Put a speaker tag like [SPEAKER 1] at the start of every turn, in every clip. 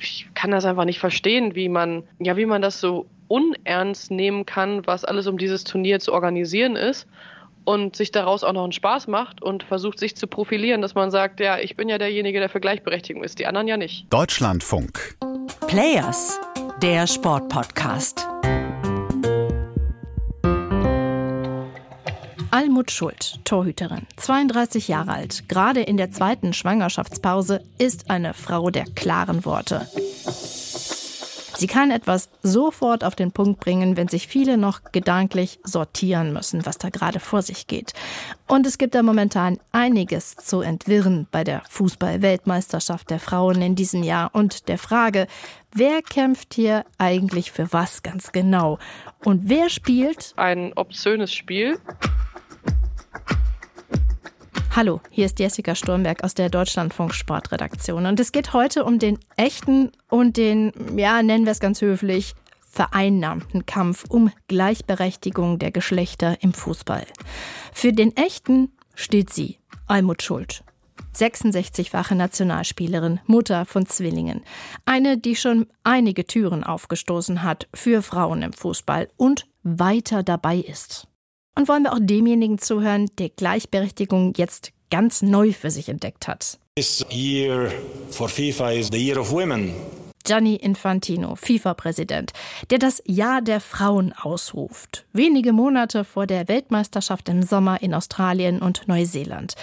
[SPEAKER 1] ich kann das einfach nicht verstehen, wie man, ja, wie man das so unernst nehmen kann, was alles um dieses Turnier zu organisieren ist und sich daraus auch noch einen Spaß macht und versucht sich zu profilieren, dass man sagt, ja, ich bin ja derjenige, der für Gleichberechtigung ist, die anderen ja nicht.
[SPEAKER 2] Deutschlandfunk.
[SPEAKER 3] Players, der Sportpodcast. Almut Schuld, Torhüterin, 32 Jahre alt, gerade in der zweiten Schwangerschaftspause, ist eine Frau der klaren Worte. Sie kann etwas sofort auf den Punkt bringen, wenn sich viele noch gedanklich sortieren müssen, was da gerade vor sich geht. Und es gibt da momentan einiges zu entwirren bei der Fußball-Weltmeisterschaft der Frauen in diesem Jahr und der Frage, wer kämpft hier eigentlich für was ganz genau? Und wer spielt
[SPEAKER 1] ein obszönes Spiel?
[SPEAKER 3] Hallo, hier ist Jessica Sturmberg aus der Deutschlandfunk Sportredaktion und es geht heute um den echten und den, ja, nennen wir es ganz höflich, vereinnahmten Kampf um Gleichberechtigung der Geschlechter im Fußball. Für den echten steht sie, Almut Schuld. 66-fache Nationalspielerin, Mutter von Zwillingen. Eine, die schon einige Türen aufgestoßen hat für Frauen im Fußball und weiter dabei ist. Und wollen wir auch demjenigen zuhören, der Gleichberechtigung jetzt ganz neu für sich entdeckt hat.
[SPEAKER 4] This year for FIFA is the year of women.
[SPEAKER 3] Gianni Infantino, FIFA-Präsident, der das Jahr der Frauen ausruft. Wenige Monate vor der Weltmeisterschaft im Sommer in Australien und Neuseeland.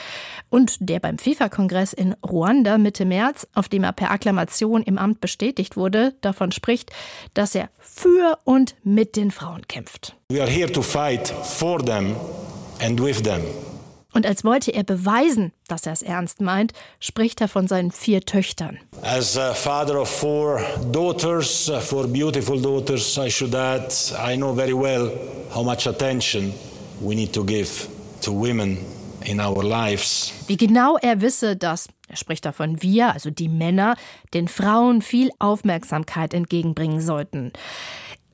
[SPEAKER 3] Und der beim FIFA-Kongress in Ruanda Mitte März, auf dem er per Akklamation im Amt bestätigt wurde, davon spricht, dass er für und mit den Frauen kämpft.
[SPEAKER 4] We are here to fight for them and with them.
[SPEAKER 3] Und als wollte er beweisen, dass er es ernst meint, spricht er von seinen vier Töchtern.
[SPEAKER 4] As a father of four daughters, uh, four beautiful daughters, I should add, I know very well how much attention we need to give to women in our lives.
[SPEAKER 3] Wie genau er wisse, dass, er spricht davon wir, also die Männer, den Frauen viel Aufmerksamkeit entgegenbringen sollten.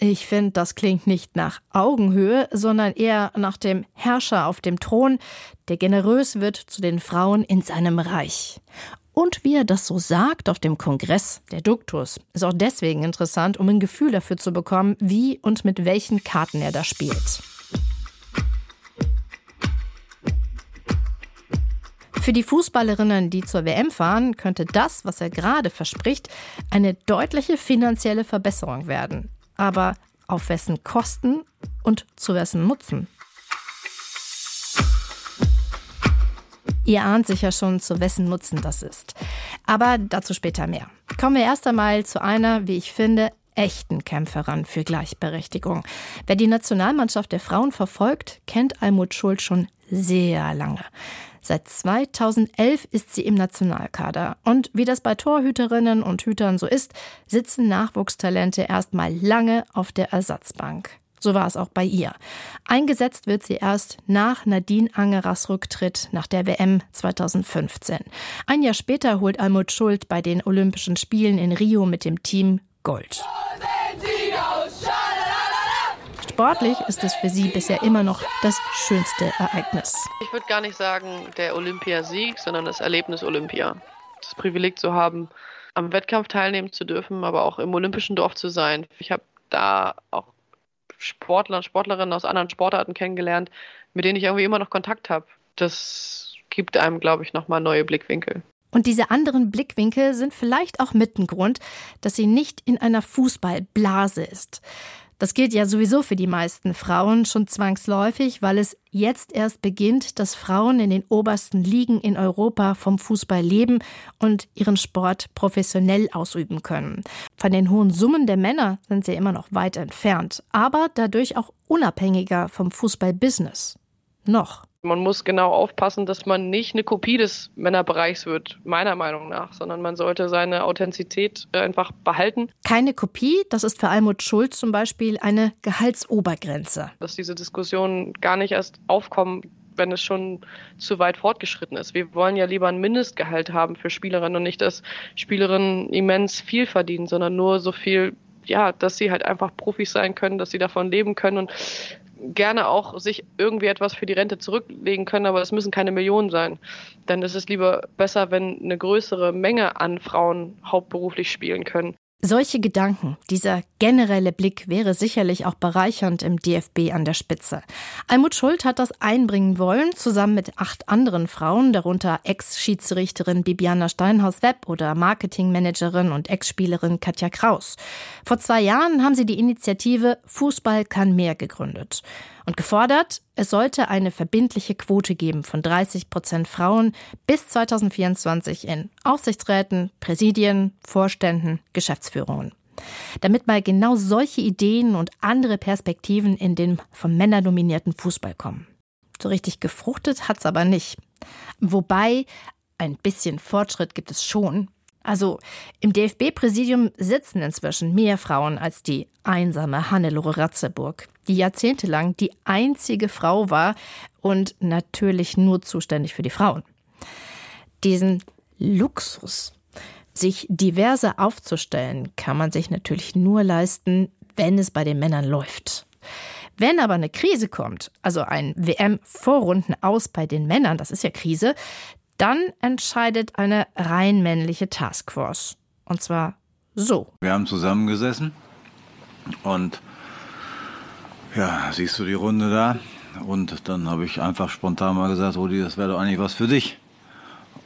[SPEAKER 3] Ich finde, das klingt nicht nach Augenhöhe, sondern eher nach dem Herrscher auf dem Thron, der generös wird zu den Frauen in seinem Reich. Und wie er das so sagt auf dem Kongress, der Duktus, ist auch deswegen interessant, um ein Gefühl dafür zu bekommen, wie und mit welchen Karten er da spielt. Für die Fußballerinnen, die zur WM fahren, könnte das, was er gerade verspricht, eine deutliche finanzielle Verbesserung werden aber auf wessen Kosten und zu wessen Nutzen? Ihr ahnt sicher schon, zu wessen Nutzen das ist. Aber dazu später mehr. Kommen wir erst einmal zu einer, wie ich finde, echten Kämpferin für Gleichberechtigung. Wer die Nationalmannschaft der Frauen verfolgt, kennt Almut Schuld schon sehr lange. Seit 2011 ist sie im Nationalkader. Und wie das bei Torhüterinnen und Hütern so ist, sitzen Nachwuchstalente erstmal lange auf der Ersatzbank. So war es auch bei ihr. Eingesetzt wird sie erst nach Nadine Angerers Rücktritt nach der WM 2015. Ein Jahr später holt Almut Schuld bei den Olympischen Spielen in Rio mit dem Team Gold. Sportlich ist es für sie bisher immer noch das schönste Ereignis.
[SPEAKER 1] Ich würde gar nicht sagen der Olympiasieg, sondern das Erlebnis Olympia. Das Privileg zu haben, am Wettkampf teilnehmen zu dürfen, aber auch im olympischen Dorf zu sein. Ich habe da auch Sportler und Sportlerinnen aus anderen Sportarten kennengelernt, mit denen ich irgendwie immer noch Kontakt habe. Das gibt einem, glaube ich, nochmal neue Blickwinkel.
[SPEAKER 3] Und diese anderen Blickwinkel sind vielleicht auch mit ein Grund, dass sie nicht in einer Fußballblase ist. Das gilt ja sowieso für die meisten Frauen schon zwangsläufig, weil es jetzt erst beginnt, dass Frauen in den obersten Ligen in Europa vom Fußball leben und ihren Sport professionell ausüben können. Von den hohen Summen der Männer sind sie immer noch weit entfernt, aber dadurch auch unabhängiger vom Fußballbusiness. Noch.
[SPEAKER 1] Man muss genau aufpassen, dass man nicht eine Kopie des Männerbereichs wird, meiner Meinung nach, sondern man sollte seine Authentizität einfach behalten.
[SPEAKER 3] Keine Kopie, das ist für Almut Schulz zum Beispiel eine Gehaltsobergrenze.
[SPEAKER 1] Dass diese Diskussionen gar nicht erst aufkommen, wenn es schon zu weit fortgeschritten ist. Wir wollen ja lieber ein Mindestgehalt haben für Spielerinnen und nicht, dass Spielerinnen immens viel verdienen, sondern nur so viel, ja, dass sie halt einfach Profis sein können, dass sie davon leben können und gerne auch sich irgendwie etwas für die Rente zurücklegen können, aber es müssen keine Millionen sein. Dann ist es lieber besser, wenn eine größere Menge an Frauen hauptberuflich spielen können.
[SPEAKER 3] Solche Gedanken, dieser generelle Blick wäre sicherlich auch bereichernd im DFB an der Spitze. Almut Schuld hat das einbringen wollen, zusammen mit acht anderen Frauen, darunter Ex-Schiedsrichterin Bibiana Steinhaus-Webb oder Marketingmanagerin und Ex-Spielerin Katja Kraus. Vor zwei Jahren haben sie die Initiative Fußball kann mehr gegründet und gefordert, es sollte eine verbindliche Quote geben von 30 Prozent Frauen bis 2024 in Aufsichtsräten, Präsidien, Vorständen, Geschäftsführungen. Damit mal genau solche Ideen und andere Perspektiven in den von Männern dominierten Fußball kommen. So richtig gefruchtet hat's aber nicht. Wobei ein bisschen Fortschritt gibt es schon. Also im DFB-Präsidium sitzen inzwischen mehr Frauen als die einsame Hannelore Ratzeburg, die jahrzehntelang die einzige Frau war und natürlich nur zuständig für die Frauen. Diesen Luxus, sich diverse aufzustellen, kann man sich natürlich nur leisten, wenn es bei den Männern läuft. Wenn aber eine Krise kommt, also ein WM-Vorrunden aus bei den Männern, das ist ja Krise, dann entscheidet eine rein männliche Taskforce. Und zwar so.
[SPEAKER 2] Wir haben zusammengesessen und ja, siehst du die Runde da? Und dann habe ich einfach spontan mal gesagt, Rudi, das wäre doch eigentlich was für dich.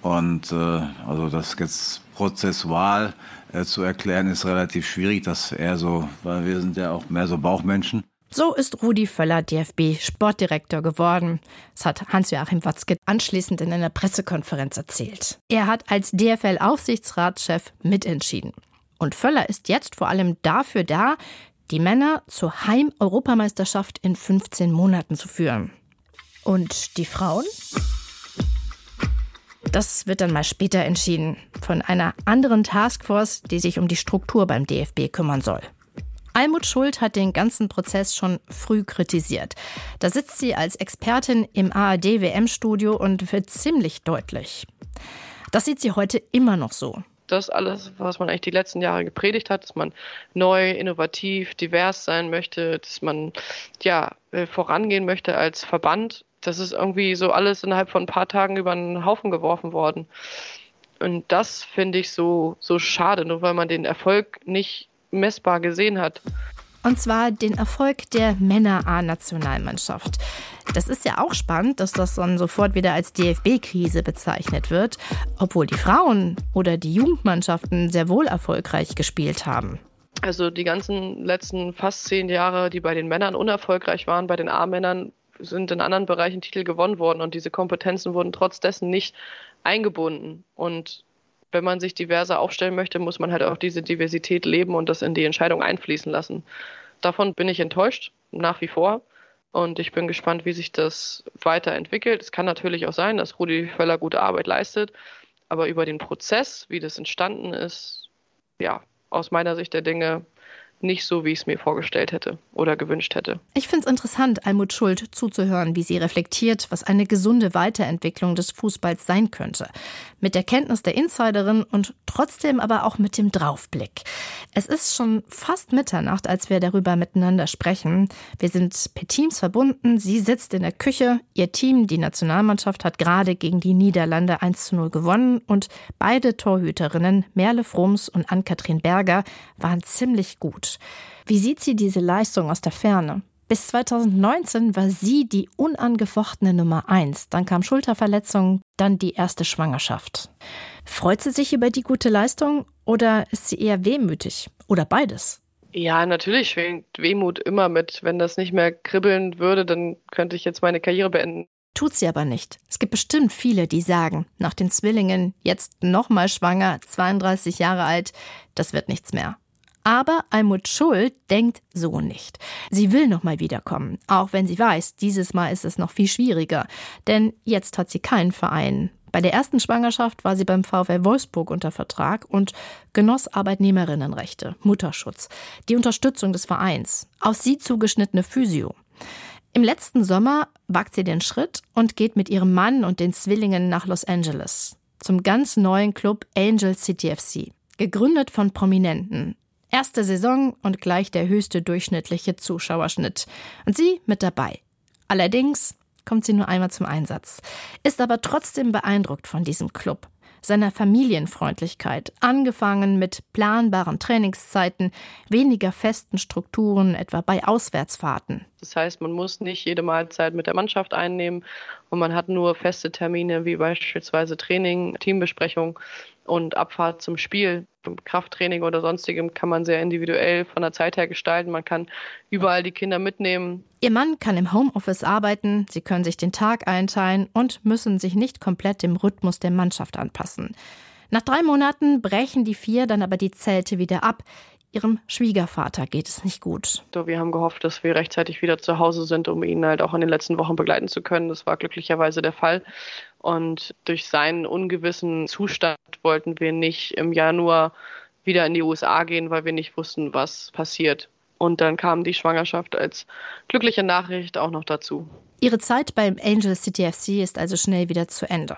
[SPEAKER 2] Und äh, also das jetzt prozessual äh, zu erklären, ist relativ schwierig. Das eher so, weil wir sind ja auch mehr so Bauchmenschen.
[SPEAKER 3] So ist Rudi Völler DFB-Sportdirektor geworden. Das hat Hans-Joachim Watzke anschließend in einer Pressekonferenz erzählt. Er hat als DFL-Aufsichtsratschef mitentschieden. Und Völler ist jetzt vor allem dafür da, die Männer zur Heim-Europameisterschaft in 15 Monaten zu führen. Und die Frauen? Das wird dann mal später entschieden von einer anderen Taskforce, die sich um die Struktur beim DFB kümmern soll. Almut Schuld hat den ganzen Prozess schon früh kritisiert. Da sitzt sie als Expertin im ARD-WM-Studio und wird ziemlich deutlich. Das sieht sie heute immer noch so.
[SPEAKER 1] Das alles, was man eigentlich die letzten Jahre gepredigt hat, dass man neu, innovativ, divers sein möchte, dass man ja äh, vorangehen möchte als Verband, das ist irgendwie so alles innerhalb von ein paar Tagen über einen Haufen geworfen worden. Und das finde ich so, so schade, nur weil man den Erfolg nicht messbar gesehen hat.
[SPEAKER 3] Und zwar den Erfolg der Männer-A-Nationalmannschaft. Das ist ja auch spannend, dass das dann sofort wieder als DFB-Krise bezeichnet wird, obwohl die Frauen oder die Jugendmannschaften sehr wohl erfolgreich gespielt haben.
[SPEAKER 1] Also die ganzen letzten fast zehn Jahre, die bei den Männern unerfolgreich waren, bei den A-Männern sind in anderen Bereichen Titel gewonnen worden und diese Kompetenzen wurden trotz dessen nicht eingebunden. Und wenn man sich diverser aufstellen möchte, muss man halt auch diese Diversität leben und das in die Entscheidung einfließen lassen. Davon bin ich enttäuscht, nach wie vor. Und ich bin gespannt, wie sich das weiterentwickelt. Es kann natürlich auch sein, dass Rudi Völler gute Arbeit leistet, aber über den Prozess, wie das entstanden ist, ja, aus meiner Sicht der Dinge nicht so, wie ich es mir vorgestellt hätte oder gewünscht hätte.
[SPEAKER 3] Ich finde es interessant, Almut Schuld zuzuhören, wie sie reflektiert, was eine gesunde Weiterentwicklung des Fußballs sein könnte. Mit der Kenntnis der Insiderin und trotzdem aber auch mit dem Draufblick. Es ist schon fast Mitternacht, als wir darüber miteinander sprechen. Wir sind per Teams verbunden. Sie sitzt in der Küche. Ihr Team, die Nationalmannschaft, hat gerade gegen die Niederlande 1 zu 0 gewonnen und beide Torhüterinnen, Merle Frums und Ann-Kathrin Berger, waren ziemlich gut. Wie sieht sie diese Leistung aus der Ferne? Bis 2019 war sie die unangefochtene Nummer eins. Dann kam Schulterverletzung, dann die erste Schwangerschaft. Freut sie sich über die gute Leistung oder ist sie eher wehmütig? Oder beides?
[SPEAKER 1] Ja, natürlich schwingt Wehmut immer mit. Wenn das nicht mehr kribbeln würde, dann könnte ich jetzt meine Karriere beenden.
[SPEAKER 3] Tut sie aber nicht. Es gibt bestimmt viele, die sagen, nach den Zwillingen, jetzt nochmal schwanger, 32 Jahre alt, das wird nichts mehr. Aber Almut Schuld denkt so nicht. Sie will noch mal wiederkommen, auch wenn sie weiß, dieses Mal ist es noch viel schwieriger, denn jetzt hat sie keinen Verein. Bei der ersten Schwangerschaft war sie beim VfL Wolfsburg unter Vertrag und genoss Arbeitnehmerinnenrechte, Mutterschutz, die Unterstützung des Vereins, auf sie zugeschnittene Physio. Im letzten Sommer wagt sie den Schritt und geht mit ihrem Mann und den Zwillingen nach Los Angeles zum ganz neuen Club Angel City FC, gegründet von Prominenten, Erste Saison und gleich der höchste durchschnittliche Zuschauerschnitt. Und sie mit dabei. Allerdings kommt sie nur einmal zum Einsatz, ist aber trotzdem beeindruckt von diesem Club seiner Familienfreundlichkeit, angefangen mit planbaren Trainingszeiten, weniger festen Strukturen, etwa bei Auswärtsfahrten.
[SPEAKER 1] Das heißt, man muss nicht jede Mahlzeit mit der Mannschaft einnehmen und man hat nur feste Termine wie beispielsweise Training, Teambesprechung und Abfahrt zum Spiel. Krafttraining oder sonstigem kann man sehr individuell von der Zeit her gestalten. Man kann überall die Kinder mitnehmen.
[SPEAKER 3] Ihr Mann kann im Homeoffice arbeiten, sie können sich den Tag einteilen und müssen sich nicht komplett dem Rhythmus der Mannschaft anpassen. Nach drei Monaten brechen die vier dann aber die Zelte wieder ab. Ihrem Schwiegervater geht es nicht gut.
[SPEAKER 1] Wir haben gehofft, dass wir rechtzeitig wieder zu Hause sind, um ihn halt auch in den letzten Wochen begleiten zu können. Das war glücklicherweise der Fall. Und durch seinen ungewissen Zustand wollten wir nicht im Januar wieder in die USA gehen, weil wir nicht wussten, was passiert. Und dann kam die Schwangerschaft als glückliche Nachricht auch noch dazu.
[SPEAKER 3] Ihre Zeit beim Angel City FC ist also schnell wieder zu Ende.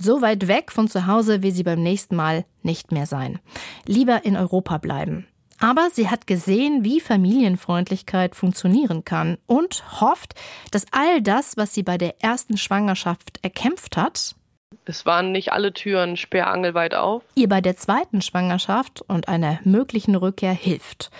[SPEAKER 3] So weit weg von zu Hause will sie beim nächsten Mal nicht mehr sein. Lieber in Europa bleiben. Aber sie hat gesehen, wie Familienfreundlichkeit funktionieren kann und hofft, dass all das, was sie bei der ersten Schwangerschaft erkämpft hat,
[SPEAKER 1] es waren nicht alle Türen sperrangelweit auf.
[SPEAKER 3] Ihr bei der zweiten Schwangerschaft und einer möglichen Rückkehr hilft.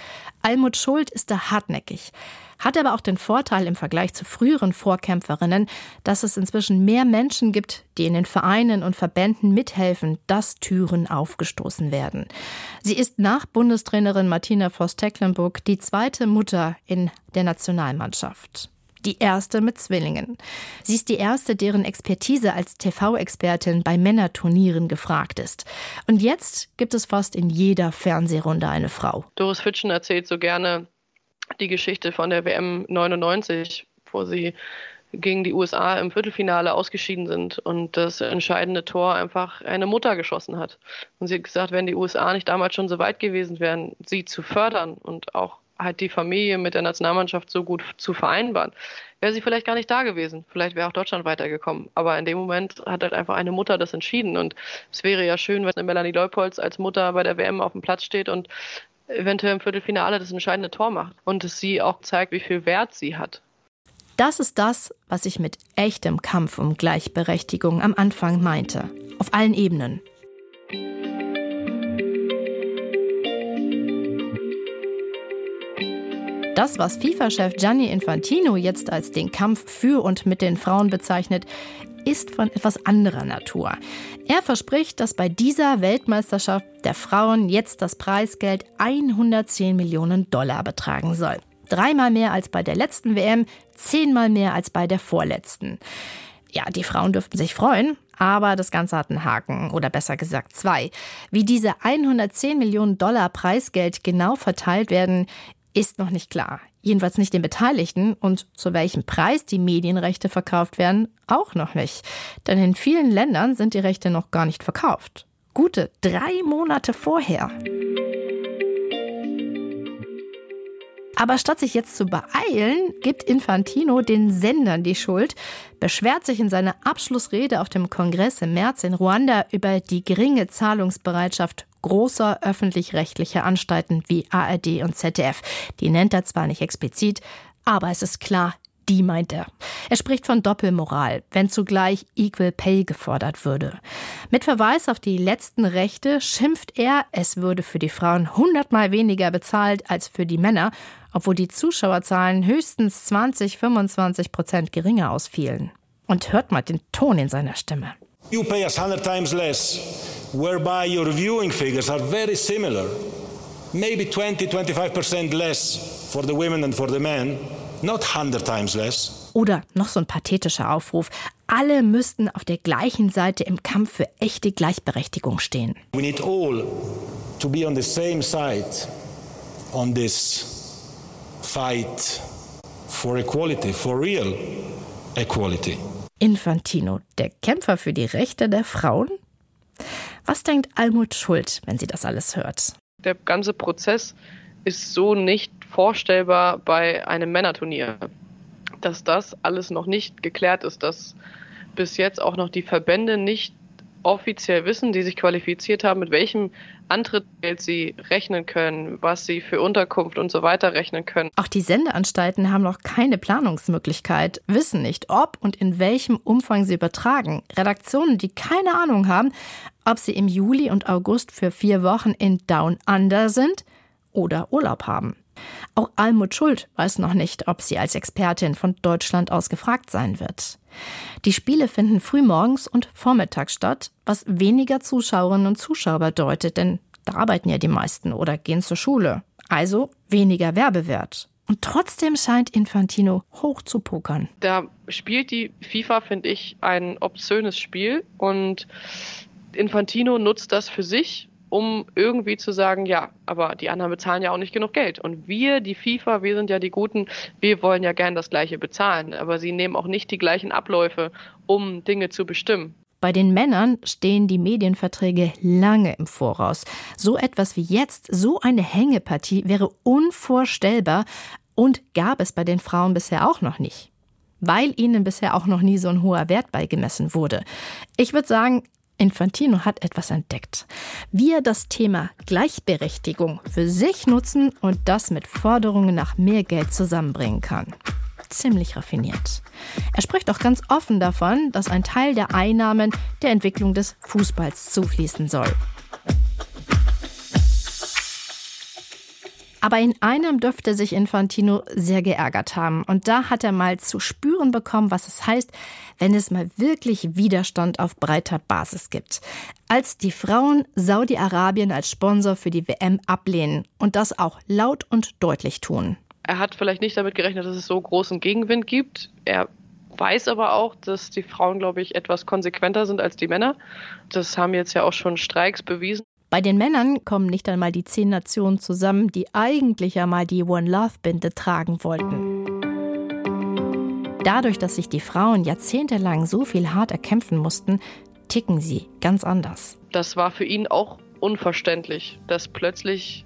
[SPEAKER 3] Almut Schuld ist da hartnäckig hat aber auch den Vorteil im Vergleich zu früheren Vorkämpferinnen, dass es inzwischen mehr Menschen gibt, die in den Vereinen und Verbänden mithelfen, dass Türen aufgestoßen werden. Sie ist nach Bundestrainerin Martina Voss-Tecklenburg die zweite Mutter in der Nationalmannschaft die erste mit Zwillingen. Sie ist die erste, deren Expertise als TV-Expertin bei Männerturnieren gefragt ist. Und jetzt gibt es fast in jeder Fernsehrunde eine Frau.
[SPEAKER 1] Doris Fitschen erzählt so gerne, die Geschichte von der WM 99, wo sie gegen die USA im Viertelfinale ausgeschieden sind und das entscheidende Tor einfach eine Mutter geschossen hat. Und sie hat gesagt, wenn die USA nicht damals schon so weit gewesen wären, sie zu fördern und auch halt die Familie mit der Nationalmannschaft so gut zu vereinbaren, wäre sie vielleicht gar nicht da gewesen. Vielleicht wäre auch Deutschland weitergekommen. Aber in dem Moment hat halt einfach eine Mutter das entschieden. Und es wäre ja schön, wenn Melanie Leupolz als Mutter bei der WM auf dem Platz steht und eventuell im Viertelfinale das entscheidende Tor macht und es sie auch zeigt, wie viel Wert sie hat.
[SPEAKER 3] Das ist das, was ich mit echtem Kampf um Gleichberechtigung am Anfang meinte. Auf allen Ebenen. Das, was FIFA-Chef Gianni Infantino jetzt als den Kampf für und mit den Frauen bezeichnet, ist von etwas anderer Natur. Er verspricht, dass bei dieser Weltmeisterschaft der Frauen jetzt das Preisgeld 110 Millionen Dollar betragen soll. Dreimal mehr als bei der letzten WM, zehnmal mehr als bei der vorletzten. Ja, die Frauen dürften sich freuen, aber das Ganze hat einen Haken oder besser gesagt zwei. Wie diese 110 Millionen Dollar Preisgeld genau verteilt werden, ist noch nicht klar. Jedenfalls nicht den Beteiligten und zu welchem Preis die Medienrechte verkauft werden, auch noch nicht. Denn in vielen Ländern sind die Rechte noch gar nicht verkauft. Gute drei Monate vorher. Aber statt sich jetzt zu beeilen, gibt Infantino den Sendern die Schuld, beschwert sich in seiner Abschlussrede auf dem Kongress im März in Ruanda über die geringe Zahlungsbereitschaft großer öffentlich-rechtlicher Anstalten wie ARD und ZDF. Die nennt er zwar nicht explizit, aber es ist klar, die meint er. Er spricht von Doppelmoral, wenn zugleich Equal Pay gefordert würde. Mit Verweis auf die letzten Rechte schimpft er, es würde für die Frauen hundertmal weniger bezahlt als für die Männer, obwohl die Zuschauerzahlen höchstens 20, 25 Prozent geringer ausfielen. Und hört mal den Ton in seiner Stimme.
[SPEAKER 4] You pay us 100 times less, whereby your viewing figures are very similar. Maybe 20, 25% less for the women and for the men. Not 100 times less.
[SPEAKER 3] Oder noch so ein pathetischer Aufruf. Alle müssten auf der gleichen Seite im Kampf für echte Gleichberechtigung stehen.
[SPEAKER 4] We need all to be on the same side on this fight for equality, for real equality.
[SPEAKER 3] Infantino, der Kämpfer für die Rechte der Frauen? Was denkt Almut Schuld, wenn sie das alles hört?
[SPEAKER 1] Der ganze Prozess ist so nicht vorstellbar bei einem Männerturnier, dass das alles noch nicht geklärt ist, dass bis jetzt auch noch die Verbände nicht offiziell wissen, die sich qualifiziert haben, mit welchem Antrittsgeld sie rechnen können, was sie für Unterkunft und so weiter rechnen können.
[SPEAKER 3] Auch die Sendeanstalten haben noch keine Planungsmöglichkeit, wissen nicht, ob und in welchem Umfang sie übertragen. Redaktionen, die keine Ahnung haben, ob sie im Juli und August für vier Wochen in Down Under sind oder Urlaub haben. Auch Almut Schuld weiß noch nicht, ob sie als Expertin von Deutschland aus gefragt sein wird. Die Spiele finden frühmorgens und vormittags statt, was weniger Zuschauerinnen und Zuschauer bedeutet, denn da arbeiten ja die meisten oder gehen zur Schule. Also weniger Werbewert. Und trotzdem scheint Infantino hoch zu pokern.
[SPEAKER 1] Da spielt die FIFA, finde ich, ein obszönes Spiel und Infantino nutzt das für sich um irgendwie zu sagen, ja, aber die anderen bezahlen ja auch nicht genug Geld. Und wir, die FIFA, wir sind ja die Guten, wir wollen ja gern das Gleiche bezahlen. Aber sie nehmen auch nicht die gleichen Abläufe, um Dinge zu bestimmen.
[SPEAKER 3] Bei den Männern stehen die Medienverträge lange im Voraus. So etwas wie jetzt, so eine Hängepartie wäre unvorstellbar und gab es bei den Frauen bisher auch noch nicht weil ihnen bisher auch noch nie so ein hoher Wert beigemessen wurde. Ich würde sagen, Infantino hat etwas entdeckt. Wie er das Thema Gleichberechtigung für sich nutzen und das mit Forderungen nach mehr Geld zusammenbringen kann. Ziemlich raffiniert. Er spricht auch ganz offen davon, dass ein Teil der Einnahmen der Entwicklung des Fußballs zufließen soll. Aber in einem dürfte sich Infantino sehr geärgert haben. Und da hat er mal zu spüren bekommen, was es heißt, wenn es mal wirklich Widerstand auf breiter Basis gibt. Als die Frauen Saudi-Arabien als Sponsor für die WM ablehnen und das auch laut und deutlich tun.
[SPEAKER 1] Er hat vielleicht nicht damit gerechnet, dass es so großen Gegenwind gibt. Er weiß aber auch, dass die Frauen, glaube ich, etwas konsequenter sind als die Männer. Das haben jetzt ja auch schon Streiks bewiesen.
[SPEAKER 3] Bei den Männern kommen nicht einmal die zehn Nationen zusammen, die eigentlich ja mal die One Love Binde tragen wollten. Dadurch, dass sich die Frauen jahrzehntelang so viel hart erkämpfen mussten, ticken sie ganz anders.
[SPEAKER 1] Das war für ihn auch unverständlich, dass plötzlich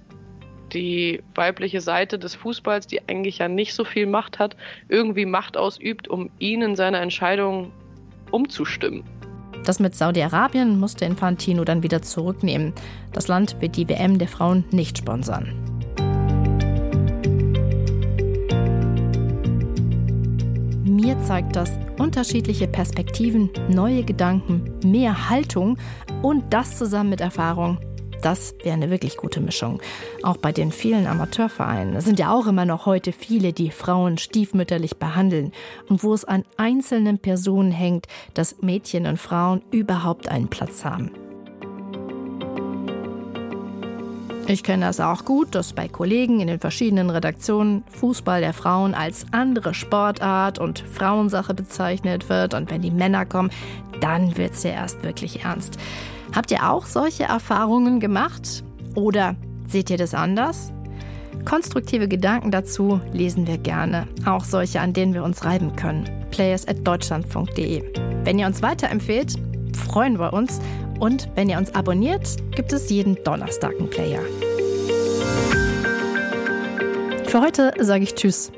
[SPEAKER 1] die weibliche Seite des Fußballs, die eigentlich ja nicht so viel Macht hat, irgendwie Macht ausübt, um ihn in seiner Entscheidung umzustimmen.
[SPEAKER 3] Das mit Saudi-Arabien musste Infantino dann wieder zurücknehmen. Das Land wird die WM der Frauen nicht sponsern. Mir zeigt das unterschiedliche Perspektiven, neue Gedanken, mehr Haltung und das zusammen mit Erfahrung das wäre eine wirklich gute Mischung. Auch bei den vielen Amateurvereinen. Es sind ja auch immer noch heute viele, die Frauen stiefmütterlich behandeln und wo es an einzelnen Personen hängt, dass Mädchen und Frauen überhaupt einen Platz haben. Ich kenne das auch gut, dass bei Kollegen in den verschiedenen Redaktionen Fußball der Frauen als andere Sportart und Frauensache bezeichnet wird. Und wenn die Männer kommen, dann wird es ja erst wirklich ernst. Habt ihr auch solche Erfahrungen gemacht? Oder seht ihr das anders? Konstruktive Gedanken dazu lesen wir gerne, auch solche, an denen wir uns reiben können. players@deutschland.de. Wenn ihr uns weiterempfehlt, freuen wir uns und wenn ihr uns abonniert, gibt es jeden Donnerstag einen Player. Für heute sage ich Tschüss.